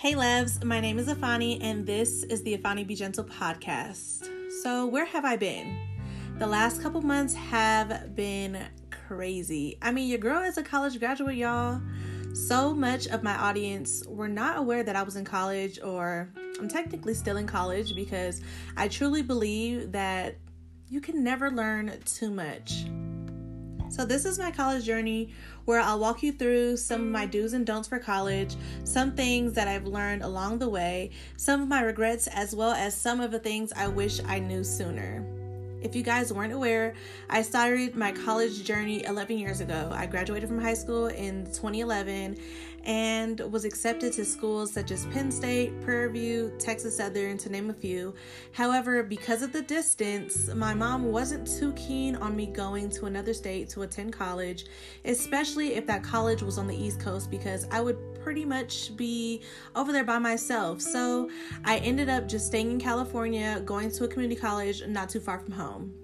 Hey, loves, my name is Iphannie, and this is the Iphannie Be Gentle podcast. So, where have I been? The last couple months have been crazy. I mean, your girl is a college graduate, y'all. So much of my audience were not aware that I was in college, or I'm technically still in college because I truly believe that you can never learn too much. So, this is my college journey where I'll walk you through some of my mm. do's and don'ts for college, some things that I've learned along the way, some of my regrets, as well as some of the things I wish I knew sooner. If you guys weren't aware, I started my college journey 11 years ago. I graduated from high school in 2011 and was accepted to schools such as Penn State, Prairie View, Texas Southern, to name a few. However, because of the distance, my mom wasn't too keen on me going to another state to attend college, especially if that college was on the East Coast, because I would pretty much be over there by myself. So I ended up just staying in California, going to a community college not too far from home.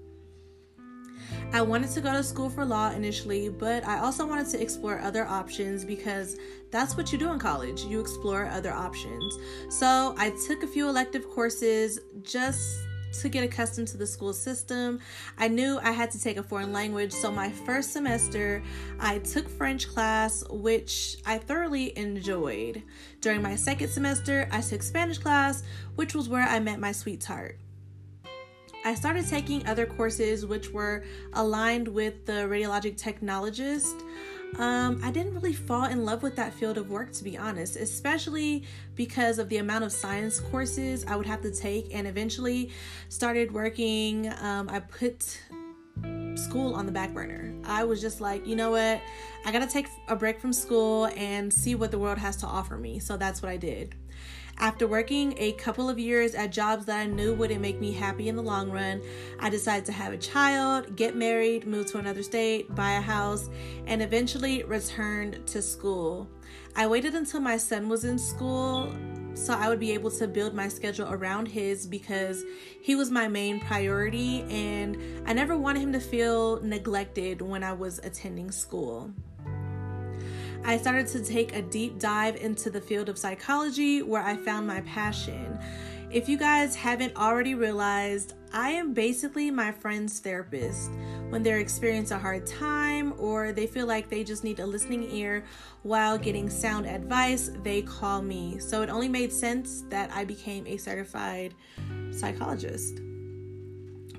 I wanted to go to school for law initially, but I also wanted to explore other options because that's what you do in college. You explore other options. So I took a few elective courses just to get accustomed to the school system. I knew I had to take a foreign language, so my first semester I took French class, which I thoroughly enjoyed. During my second semester, I took Spanish class, which was where I met my sweetheart. I started taking other courses which were aligned with the radiologic technologist. Um, I didn't really fall in love with that field of work, to be honest, especially because of the amount of science courses I would have to take, and eventually started working. Um, I put school on the back burner. I was just like, you know what? I gotta take a break from school and see what the world has to offer me. So that's what I did. After working a couple of years at jobs that I knew wouldn't make me happy in the long run, I decided to have a child, get married, move to another state, buy a house, and eventually returned to school. I waited until my son was in school so I would be able to build my schedule around his because he was my main priority and I never wanted him to feel neglected when I was attending school. I started to take a deep dive into the field of psychology where I found my passion. If you guys haven't already realized, I am basically my friend's therapist. When they're experiencing a hard time or they feel like they just need a listening ear while getting sound advice, they call me. So it only made sense that I became a certified psychologist.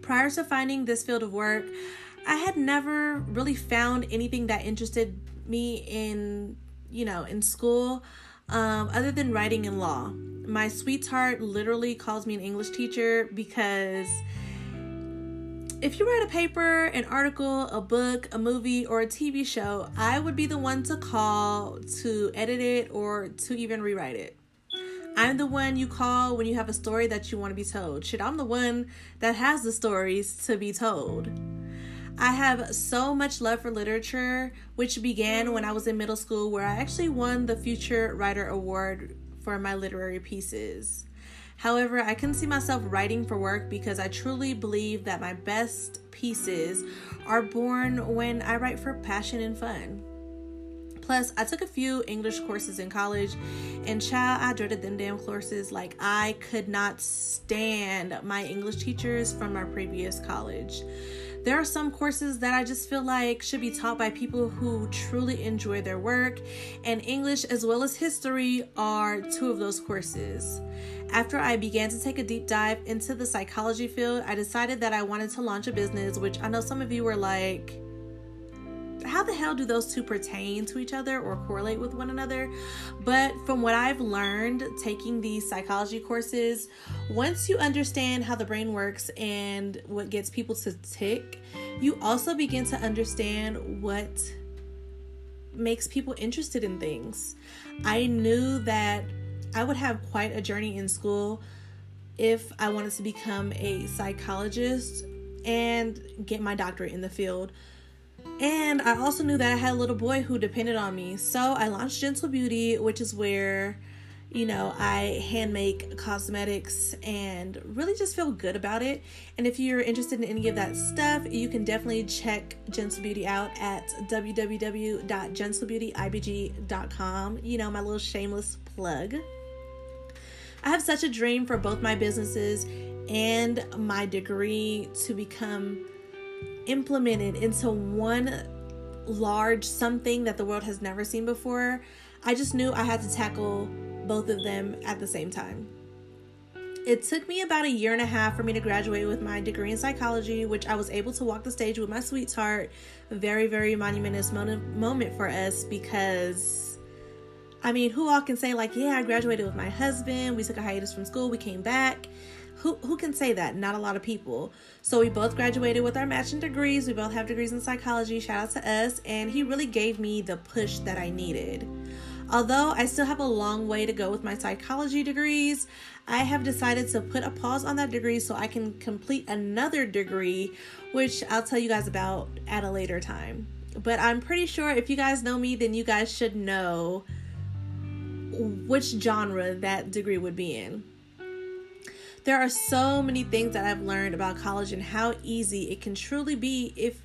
Prior to finding this field of work, I had never really found anything that interested me in you know in school um, other than writing and law my sweetheart literally calls me an english teacher because if you write a paper an article a book a movie or a tv show i would be the one to call to edit it or to even rewrite it I'm the one you call when you have a story that you want to be told. Shit, I'm the one that has the stories to be told. I have so much love for literature, which began when I was in middle school, where I actually won the Future Writer Award for my literary pieces. However, I couldn't see myself writing for work because I truly believe that my best pieces are born when I write for passion and fun. Plus, I took a few English courses in college, and child, I dreaded them damn courses. Like, I could not stand my English teachers from my previous college. There are some courses that I just feel like should be taught by people who truly enjoy their work, and English as well as history are two of those courses. After I began to take a deep dive into the psychology field, I decided that I wanted to launch a business, which I know some of you were like, how the hell do those two pertain to each other or correlate with one another? But from what I've learned taking these psychology courses, once you understand how the brain works and what gets people to tick, you also begin to understand what makes people interested in things. I knew that I would have quite a journey in school if I wanted to become a psychologist and get my doctorate in the field. And I also knew that I had a little boy who depended on me. So I launched Gentle Beauty, which is where, you know, I hand make cosmetics and really just feel good about it. And if you're interested in any of that stuff, you can definitely check Gentle Beauty out at www.gentlebeautyibg.com. You know, my little shameless plug. I have such a dream for both my businesses and my degree to become implemented into one large something that the world has never seen before. I just knew I had to tackle both of them at the same time. It took me about a year and a half for me to graduate with my degree in psychology, which I was able to walk the stage with my sweetheart. Very, very monumentous moment for us because, I mean, who all can say, like, yeah, I graduated with my husband, we took a hiatus from school, we came back. Who, who can say that? Not a lot of people. So we both graduated with our matching degrees. We both have degrees in psychology. Shout out to us. And he really gave me the push that I needed. Although I still have a long way to go with my psychology degrees, I have decided to put a pause on that degree so I can complete another degree, which I'll tell you guys about at a later time. But I'm pretty sure if you guys know me, then you guys should know which genre that degree would be in. There are so many things that I've learned about college and how easy it can truly be if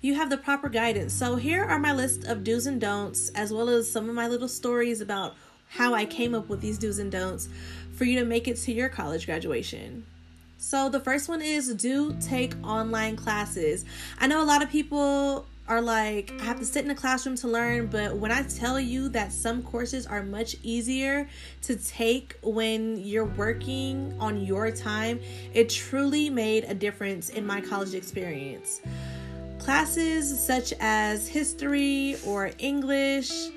you have the proper guidance. So, here are my list of do's and don'ts, as well as some of my little stories about how I came up with these do's and don'ts for you to make it to your college graduation. So, the first one is do take online classes. I know a lot of people are like, I have to sit in a classroom to learn, but when I tell you that some courses are much easier to take when you're working on your time, it truly made a difference in my college experience. Classes such as history or English,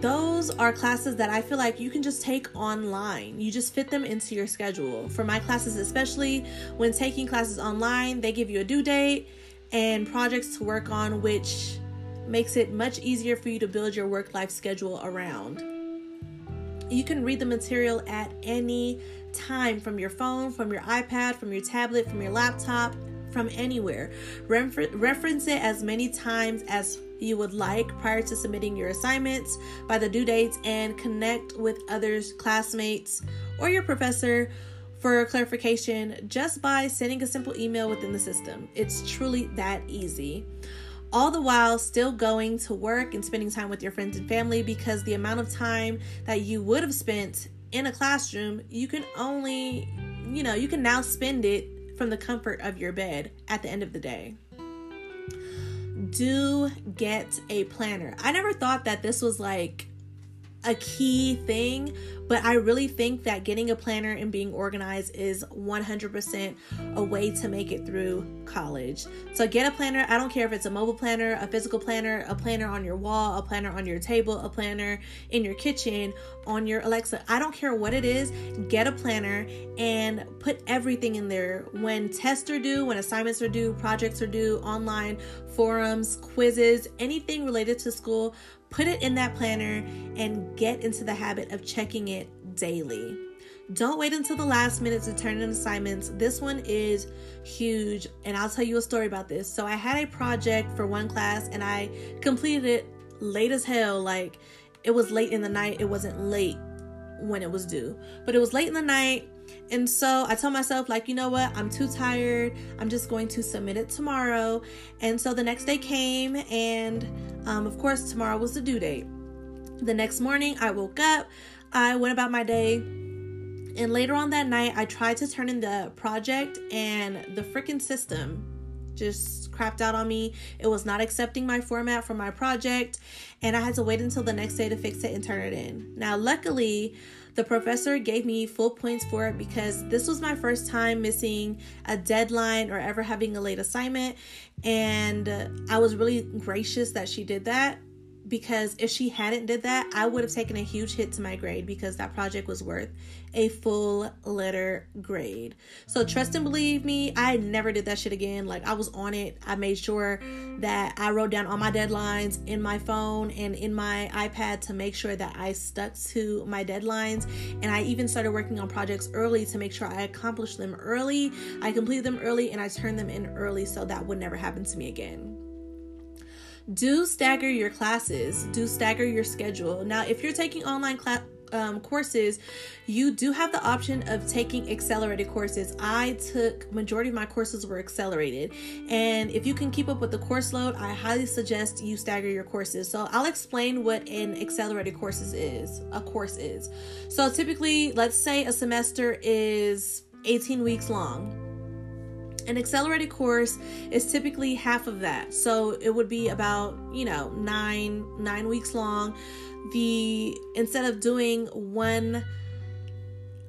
those are classes that I feel like you can just take online. You just fit them into your schedule. For my classes, especially when taking classes online, they give you a due date and projects to work on, which makes it much easier for you to build your work life schedule around. You can read the material at any time from your phone, from your iPad, from your tablet, from your laptop, from anywhere. Refer- reference it as many times as you would like prior to submitting your assignments by the due dates and connect with others, classmates, or your professor for clarification just by sending a simple email within the system. It's truly that easy. All the while still going to work and spending time with your friends and family because the amount of time that you would have spent in a classroom, you can only, you know, you can now spend it from the comfort of your bed at the end of the day. Do get a planner. I never thought that this was like a key thing, but I really think that getting a planner and being organized is 100% a way to make it through college. So get a planner. I don't care if it's a mobile planner, a physical planner, a planner on your wall, a planner on your table, a planner in your kitchen, on your Alexa. I don't care what it is. Get a planner and put everything in there. When tests are due, when assignments are due, projects are due, online forums, quizzes, anything related to school, Put it in that planner and get into the habit of checking it daily. Don't wait until the last minute to turn in assignments. This one is huge, and I'll tell you a story about this. So, I had a project for one class and I completed it late as hell. Like, it was late in the night, it wasn't late when it was due, but it was late in the night and so I told myself, like, you know what? I'm too tired. I'm just going to submit it tomorrow. And so the next day came, and um, of course, tomorrow was the due date. The next morning, I woke up, I went about my day, and later on that night, I tried to turn in the project, and the freaking system just crapped out on me. It was not accepting my format for my project, and I had to wait until the next day to fix it and turn it in. Now, luckily, the professor gave me full points for it because this was my first time missing a deadline or ever having a late assignment. And I was really gracious that she did that because if she hadn't did that, I would have taken a huge hit to my grade because that project was worth a full letter grade. So trust and believe me, I never did that shit again. Like I was on it. I made sure that I wrote down all my deadlines in my phone and in my iPad to make sure that I stuck to my deadlines. And I even started working on projects early to make sure I accomplished them early. I completed them early and I turned them in early so that would never happen to me again do stagger your classes do stagger your schedule now if you're taking online um, courses, you do have the option of taking accelerated courses. I took majority of my courses were accelerated, and if you can keep up with the course load, I highly suggest you stagger your courses. So I'll explain what an accelerated courses is. A course is. So typically, let's say a semester is 18 weeks long an accelerated course is typically half of that. So it would be about, you know, 9 9 weeks long. The instead of doing one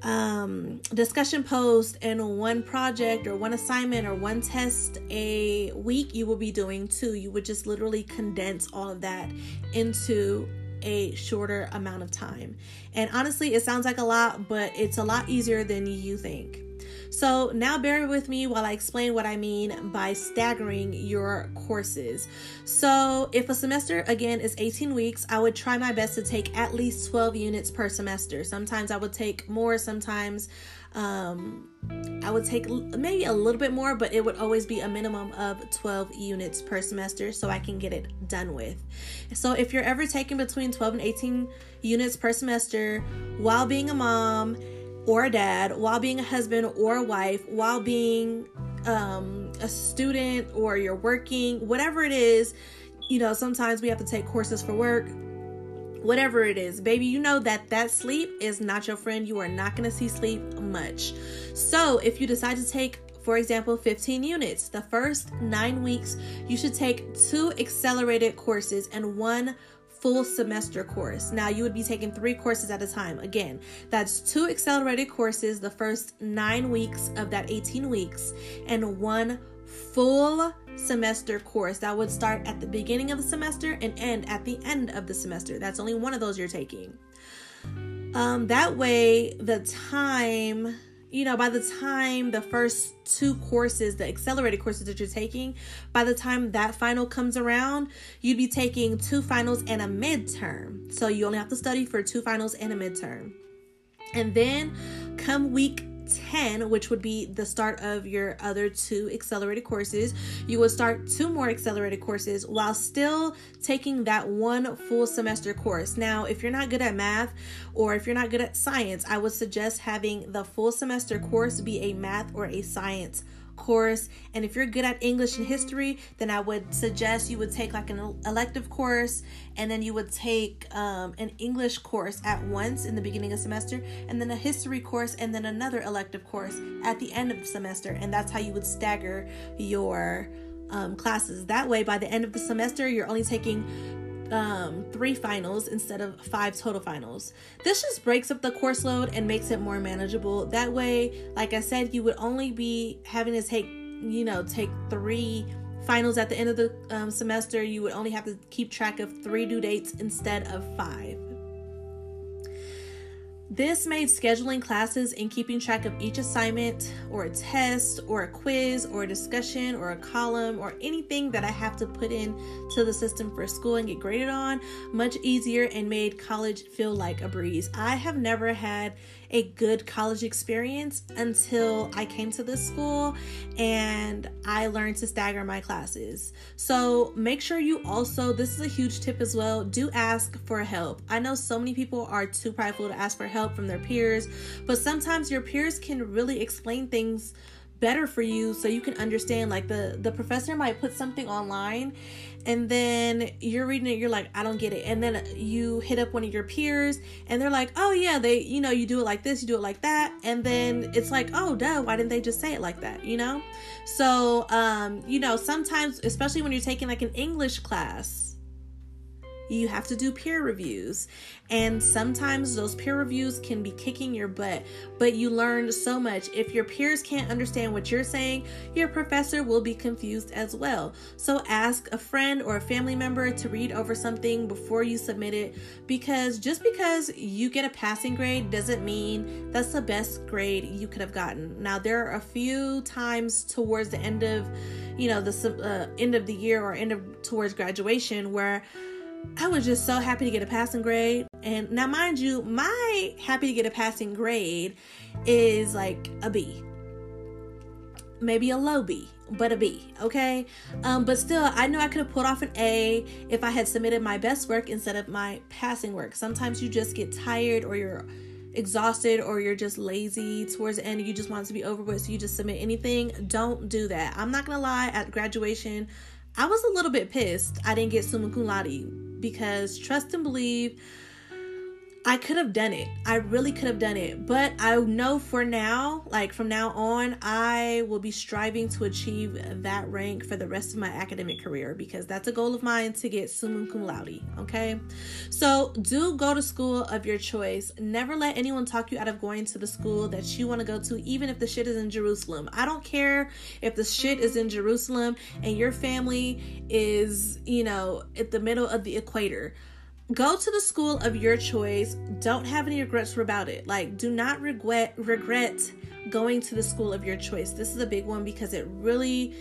um, discussion post and one project or one assignment or one test a week, you will be doing two. You would just literally condense all of that into a shorter amount of time. And honestly, it sounds like a lot, but it's a lot easier than you think. So now bear with me while I explain what I mean by staggering your courses. So if a semester again is 18 weeks, I would try my best to take at least 12 units per semester. Sometimes I would take more, sometimes um, I would take maybe a little bit more, but it would always be a minimum of 12 units per semester so I can get it done with. So if you're ever taking between 12 and 18 units per semester while being a mom, or a dad, while being a husband or a wife, while being um, a student or you're working, whatever it is, you know, sometimes we have to take courses for work. Whatever it is, baby, you know that that sleep is not your friend. You are not going to see sleep much. So, if you decide to take for example, 15 units. The first nine weeks, you should take two accelerated courses and one full semester course. Now, you would be taking three courses at a time. Again, that's two accelerated courses the first nine weeks of that 18 weeks, and one full semester course that would start at the beginning of the semester and end at the end of the semester. That's only one of those you're taking. Um, that way, the time you know, by the time the first two courses, the accelerated courses that you're taking, by the time that final comes around, you'd be taking two finals and a midterm. So you only have to study for two finals and a midterm. And then come week 10, which would be the start of your other two accelerated courses, you would start two more accelerated courses while still taking that one full semester course. Now, if you're not good at math or if you're not good at science, I would suggest having the full semester course be a math or a science course. And if you're good at English and history, then I would suggest you would take like an elective course and then you would take um, an English course at once in the beginning of semester and then a history course and then another elective course at the end of the semester. And that's how you would stagger your um, classes. That way, by the end of the semester, you're only taking um, three finals instead of five total finals. This just breaks up the course load and makes it more manageable. That way, like I said, you would only be having to take, you know, take three finals at the end of the um, semester. You would only have to keep track of three due dates instead of five. This made scheduling classes and keeping track of each assignment or a test or a quiz or a discussion or a column or anything that I have to put in to the system for school and get graded on much easier and made college feel like a breeze. I have never had a good college experience until I came to this school and I learned to stagger my classes. So make sure you also, this is a huge tip as well, do ask for help. I know so many people are too prideful to ask for help from their peers, but sometimes your peers can really explain things better for you so you can understand like the the professor might put something online and then you're reading it you're like i don't get it. And then you hit up one of your peers and they're like oh yeah they you know you do it like this you do it like that. And then it's like oh duh why didn't they just say it like that? You know? So um you know sometimes especially when you're taking like an english class you have to do peer reviews. And sometimes those peer reviews can be kicking your butt, but you learn so much. If your peers can't understand what you're saying, your professor will be confused as well. So ask a friend or a family member to read over something before you submit it because just because you get a passing grade doesn't mean that's the best grade you could have gotten. Now, there are a few times towards the end of, you know, the uh, end of the year or end of towards graduation where I was just so happy to get a passing grade. And now, mind you, my happy to get a passing grade is like a B. maybe a low B, but a B, okay? Um, but still, I know I could have pulled off an A if I had submitted my best work instead of my passing work. Sometimes you just get tired or you're exhausted or you're just lazy towards the end you just want it to be over with so you just submit anything don't do that i'm not gonna lie at graduation i was a little bit pissed i didn't get summa cum laude because trust and believe I could have done it. I really could have done it. But I know for now, like from now on, I will be striving to achieve that rank for the rest of my academic career because that's a goal of mine to get summa cum laude. Okay. So do go to school of your choice. Never let anyone talk you out of going to the school that you want to go to, even if the shit is in Jerusalem. I don't care if the shit is in Jerusalem and your family is, you know, at the middle of the equator go to the school of your choice. Don't have any regrets about it. Like do not regret regret going to the school of your choice. This is a big one because it really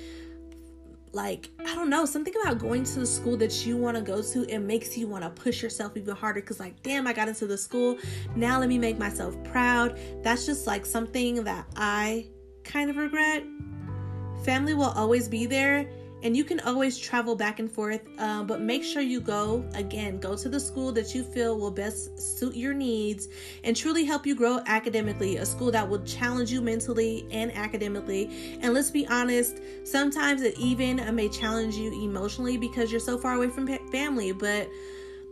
like i don't know something about going to the school that you want to go to it makes you want to push yourself even harder. Because like damn i got into the school. Now let me make myself proud. That's just like something that i kind of regret. Family will always be there and you can always travel back and forth uh, but make sure you go again go to the school that you feel will best suit your needs and truly help you grow academically a school that will challenge you mentally and academically. And let's be honest sometimes it even may challenge you emotionally because you're so far away from family. But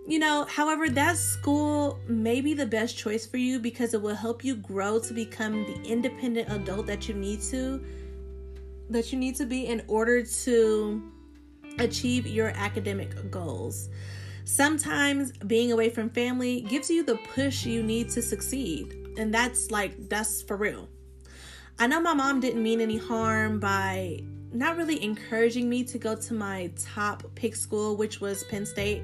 you know, however, that school may be the best choice for you because it will help you grow to become the independent adult that you need to that you need to be in order to achieve your academic goals. Sometimes being away from family gives you the push you need to succeed, and that's like that's for real. I know my mom didn't mean any harm by not really encouraging me to go to my top pick school, which was Penn State.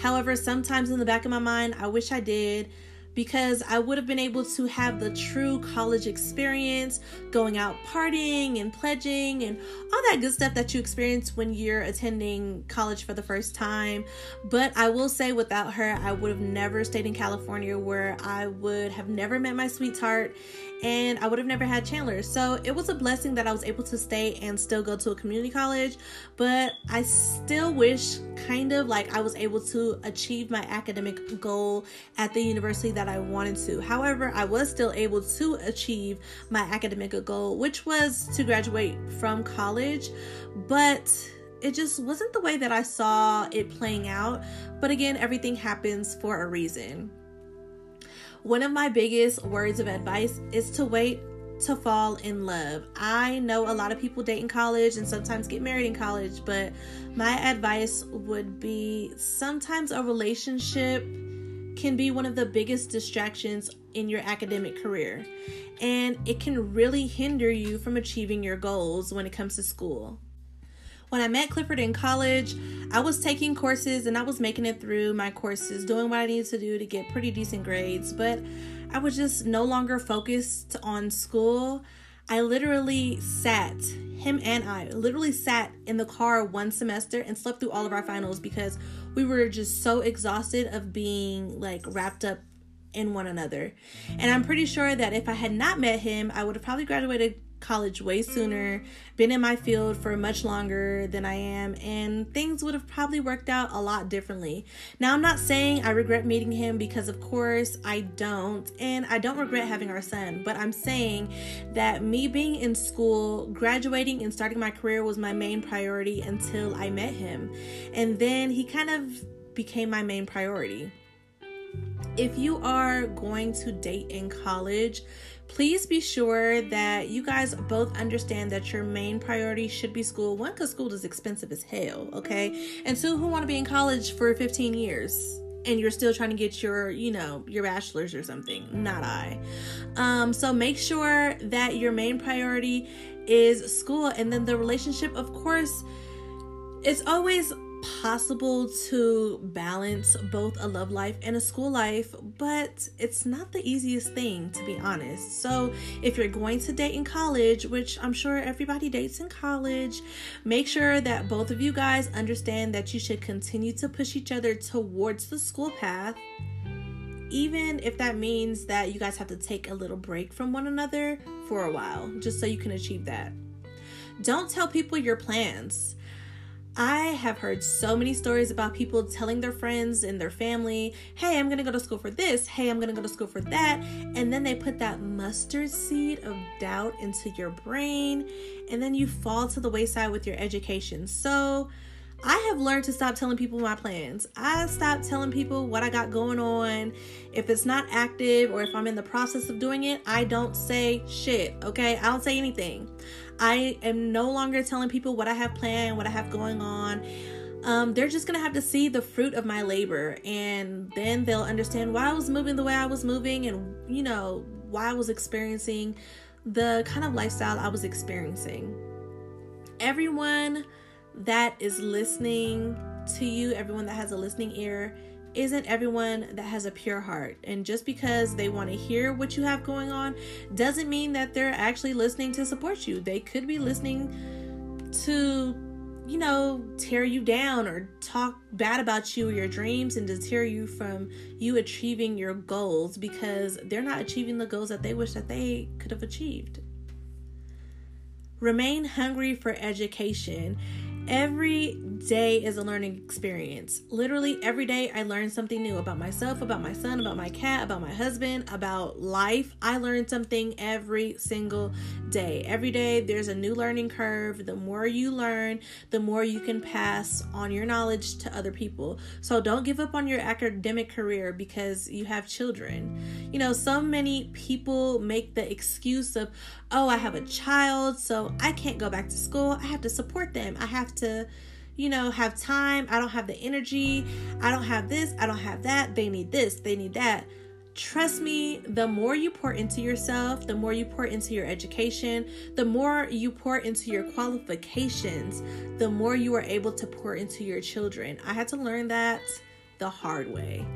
However, sometimes in the back of my mind, I wish I did because I would have been able to have the true college experience, going out partying and pledging and all that good stuff that you experience when you're attending college for the first time. But I will say, without her, I would have never stayed in California where I would have never met my sweetheart and I would have never had Chandler. So it was a blessing that I was able to stay and still go to a community college, but I still wish kind of like I was able to achieve my academic goal at the university that I wanted to. However, I was still able to achieve my academic goal, which was to graduate from college, but it just wasn't the way that I saw it playing out. But again, everything happens for a reason. One of my biggest words of advice is to wait to fall in love. I know a lot of people date in college and sometimes get married in college, but my advice would be sometimes a relationship can be one of the biggest distractions in your academic career, and it can really hinder you from achieving your goals when it comes to school. When I met Clifford in college, I was taking courses and I was making it through my courses, doing what I needed to do to get pretty decent grades, but I was just no longer focused on school. I literally sat, him and I literally sat in the car one semester and slept through all of our finals because we were just so exhausted of being like wrapped up in one another. And I'm pretty sure that if I had not met him, I would have probably graduated college way sooner, been in my field for much longer than I am, and things would have probably worked out a lot differently. Now, I'm not saying I regret meeting him because, of course, I don't, and I don't regret having our son, but I'm saying that me being in school, graduating, and starting my career was my main priority until I met him. And then he kind of became my main priority. If you are going to date in college, please be sure that you guys both understand that your main priority should be school. One, because school is expensive as hell, okay? And two, who want to be in college for 15 years? and you're still trying to get your you know your bachelor's or something not i um so make sure that your main priority is school and then the relationship of course it's always possible to balance both a love life and a school life, but it's not the easiest thing to be honest. So, if you're going to date in college, which I'm sure everybody dates in college, make sure that both of you guys understand that you should continue to push each other towards the school path. Even if that means that you guys have to take a little break from one another for a while, just so you can achieve that. Don't tell people your plans. I have heard so many stories about people telling their friends and their family, hey, I'm gonna go to school for this, hey, I'm gonna go to school for that. And then they put that mustard seed of doubt into your brain, and then you fall to the wayside with your education. So, I have learned to stop telling people my plans. I stop telling people what I got going on. If it's not active or if I'm in the process of doing it, I don't say shit, okay? I don't say anything. I am no longer telling people what I have planned, what I have going on. Um, they're just gonna have to see the fruit of my labor, and then they'll understand why I was moving the way I was moving, and you know, why I was experiencing the kind of lifestyle I was experiencing. Everyone that is listening to you, everyone that has a listening ear, isn't everyone that has a pure heart. And just because they want to hear what you have going on doesn't mean that they're actually listening to support you. They could be listening to, you know, tear you down or talk bad about you or your dreams and deter you from you achieving your goals because they're not achieving the goals that they wish that they could have achieved. Remain hungry for education Every day is a learning experience. Literally, every day I learn something new about myself, about my son, about my cat, about my husband, about life. I learn something every single day. Every day there's a new learning curve. The more you learn, the more you can pass on your knowledge to other people. So don't give up on your academic career because you have children. You know, so many people make the excuse of, oh, I have a child, so I can't go back to school. I have to support them. I have to, you know, have time. I don't have the energy. I don't have this. I don't have that. They need this. They need that. Trust me, the more you pour into yourself, the more you pour into your education, the more you pour into your qualifications, the more you are able to pour into your children. I had to learn that the hard way.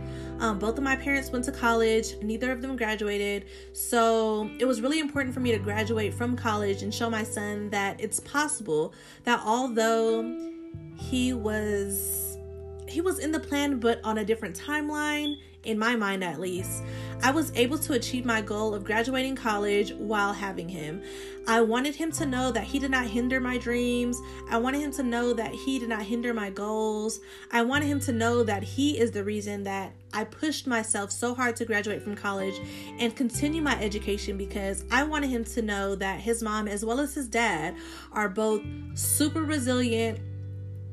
Um, both of my parents went to college, neither of them graduated. So it was really important for me to graduate from college and show my son that it's possible that although he was he was in the plan but on a different timeline in my mind at least, I was able to achieve my goal of graduating college while having him. I wanted him to know that he did not hinder my dreams. I wanted him to know that he did not hinder my goals. I wanted him to know that he is the reason that I pushed myself so hard to graduate from college and continue my education because I wanted him to know that his mom, as well as his dad, are both super resilient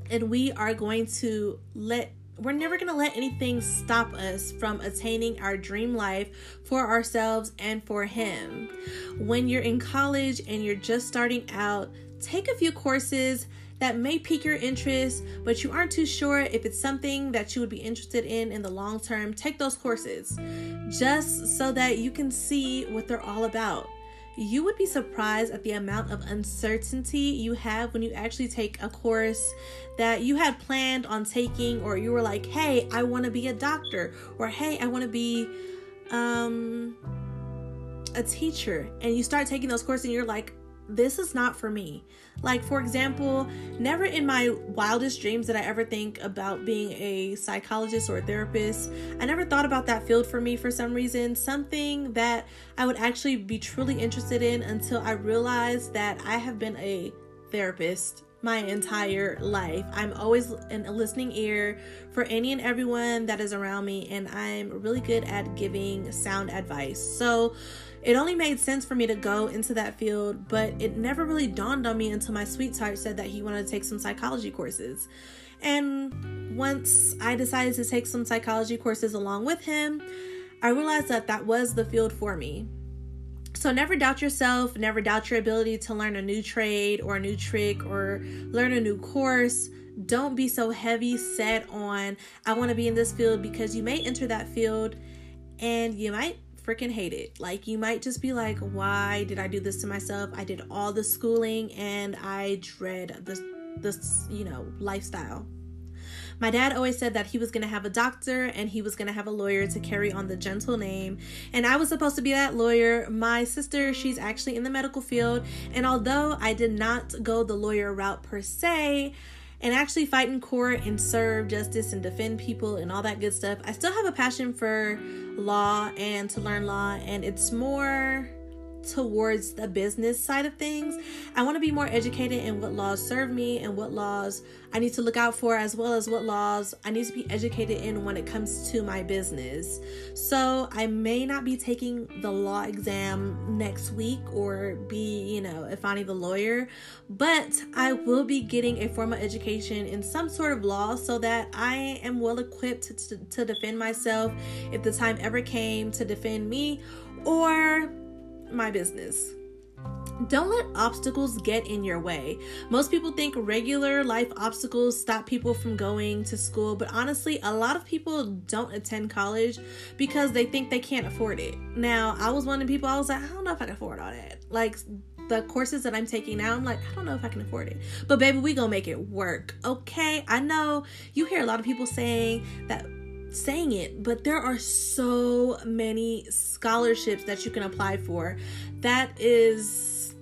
and we are going to let we're never going to let anything stop us from attaining our dream life for ourselves and for Him. When you're in college and you're just starting out, take a few courses that may pique your interest, but you aren't too sure if it's something that you would be interested in in the long term. Take those courses just so that you can see what they're all about you would be surprised at the amount of uncertainty you have when you actually take a course that you had planned on taking, or you were like, hey, I want to be a doctor, or hey, I want to be um, a teacher. And you start taking those courses and you're like, this is not for me. Like, for example, never in my wildest dreams did I ever think about being a psychologist or a therapist. I never thought about that field for me for some reason, something that I would actually be truly interested in until I realized that I have been a therapist my entire life. I'm always in a listening ear for any and everyone that is around me, and I'm really good at giving sound advice. So, it only made sense for me to go into that field, but it never really dawned on me until my sweetheart said that he wanted to take some psychology courses. And once I decided to take some psychology courses along with him, I realized that that was the field for me. So never doubt yourself, never doubt your ability to learn a new trade or a new trick or learn a new course. Don't be so heavy set on, I want to be in this field because you may enter that field and you might freaking hate it. Like, you might just be like, why did I do this to myself? I did all the schooling and I dread this, this, you know, lifestyle. My dad always said that he was going to have a doctor and he was going to have a lawyer to carry on the gentle name. And I was supposed to be that lawyer. My sister, she's actually in the medical field. And although I did not go the lawyer route per se, and actually fight in court and serve justice and defend people and all that good stuff. I still have a passion for law and to learn law, and it's more towards the business side of things. I want to be more educated in what laws serve me and what laws I need to look out for, as well as what laws I need to be educated in when it comes to my business. So I may not be taking the law exam next week or be, you know, Iphannie the lawyer, but I will be getting a formal education in some sort of law so that I am well equipped to, to, to defend myself if the time ever came to defend me or my business. Don't let obstacles get in your way. Most people think regular life obstacles stop people from going to school, but honestly, a lot of people don't attend college because they think they can't afford it. Now, I was one of the people, I was like, I don't know if I can afford all that. Like, the courses that I'm taking now, I'm like, I don't know if I can afford it. But baby, we gonna make it work. Okay. I know you hear a lot of people saying that saying it, but there are so many scholarships that you can apply for. That is,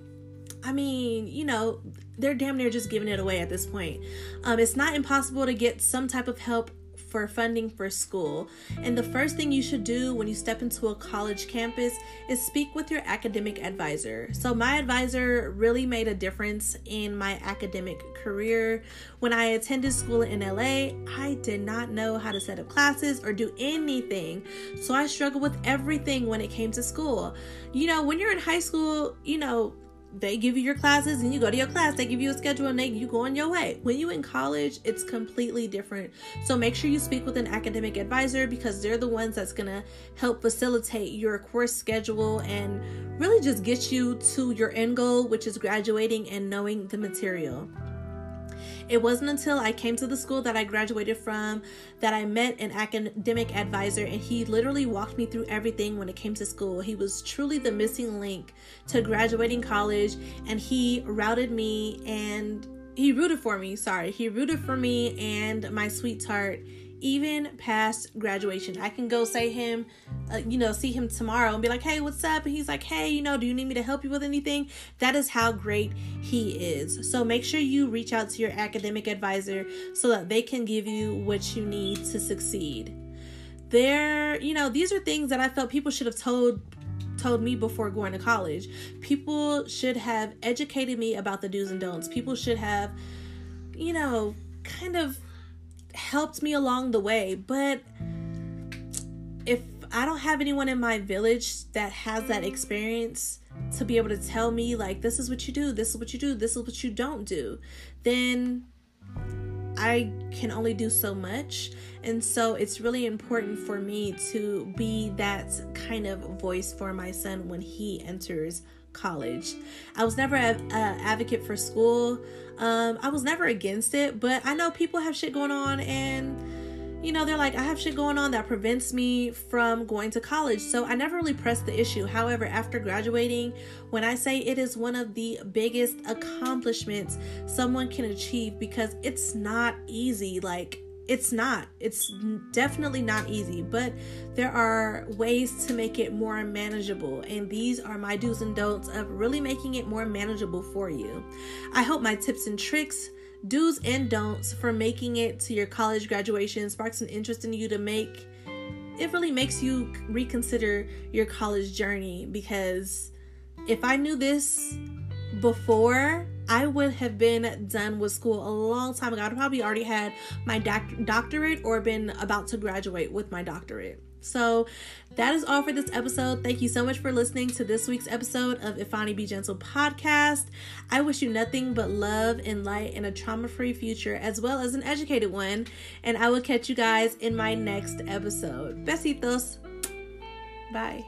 I mean, you know, they're damn near just giving it away at this point. Um, it's not impossible to get some type of help for funding for school. And the first thing you should do when you step into a college campus is speak with your academic advisor. So, my advisor really made a difference in my academic career. When I attended school in LA, I did not know how to set up classes or do anything. So, I struggled with everything when it came to school. You know, when you're in high school, you know, they give you your classes and you go to your class they give you a schedule and they you go on your way. When you in college it's completely different. So make sure you speak with an academic advisor because they're the ones that's going to help facilitate your course schedule and really just get you to your end goal which is graduating and knowing the material it wasn't until I came to the school that I graduated from that I met an academic advisor, and he literally walked me through everything when it came to school. He was truly the missing link to graduating college, and he routed me and he rooted for me. Sorry, he rooted for me and my sweetheart even past graduation. I can go say him, uh, you know, see him tomorrow and be like, hey, what's up? And he's like, hey, you know, do you need me to help you with anything? That is how great he is. So make sure you reach out to your academic advisor so that they can give you what you need to succeed. There, you know, these are things that I felt people should have told told me before going to college. People should have educated me about the do's and don'ts. People should have, you know, kind of helped me along the way. But if I don't have anyone in my village that has that experience to be able to tell me, like, this is what you do, this is what you do, this is what you don't do, then I can only do so much. And so it's really important for me to be that kind of voice for my son when he enters college. I was never an advocate for school. Um, I was never against it, but I know people have shit going on and you know, they're like, I have shit going on that prevents me from going to college. So I never really pressed the issue. However, after graduating, when I say it is one of the biggest accomplishments someone can achieve because it's not easy. Like, it's not. It's definitely not easy, but there are ways to make it more manageable. And these are my do's and don'ts of really making it more manageable for you. I hope my tips and tricks, do's and don'ts for making it to your college graduation sparks an interest in you to make it really makes you reconsider your college journey because if I knew this before I would have been done with school a long time ago. I'd probably already had my doc- doctorate or been about to graduate with my doctorate. So that is all for this episode. Thank you so much for listening to this week's episode of Iphannie Be Gentle podcast. I wish you nothing but love and light and a trauma free future, as well as an educated one. And I will catch you guys in my next episode. Besitos. Bye.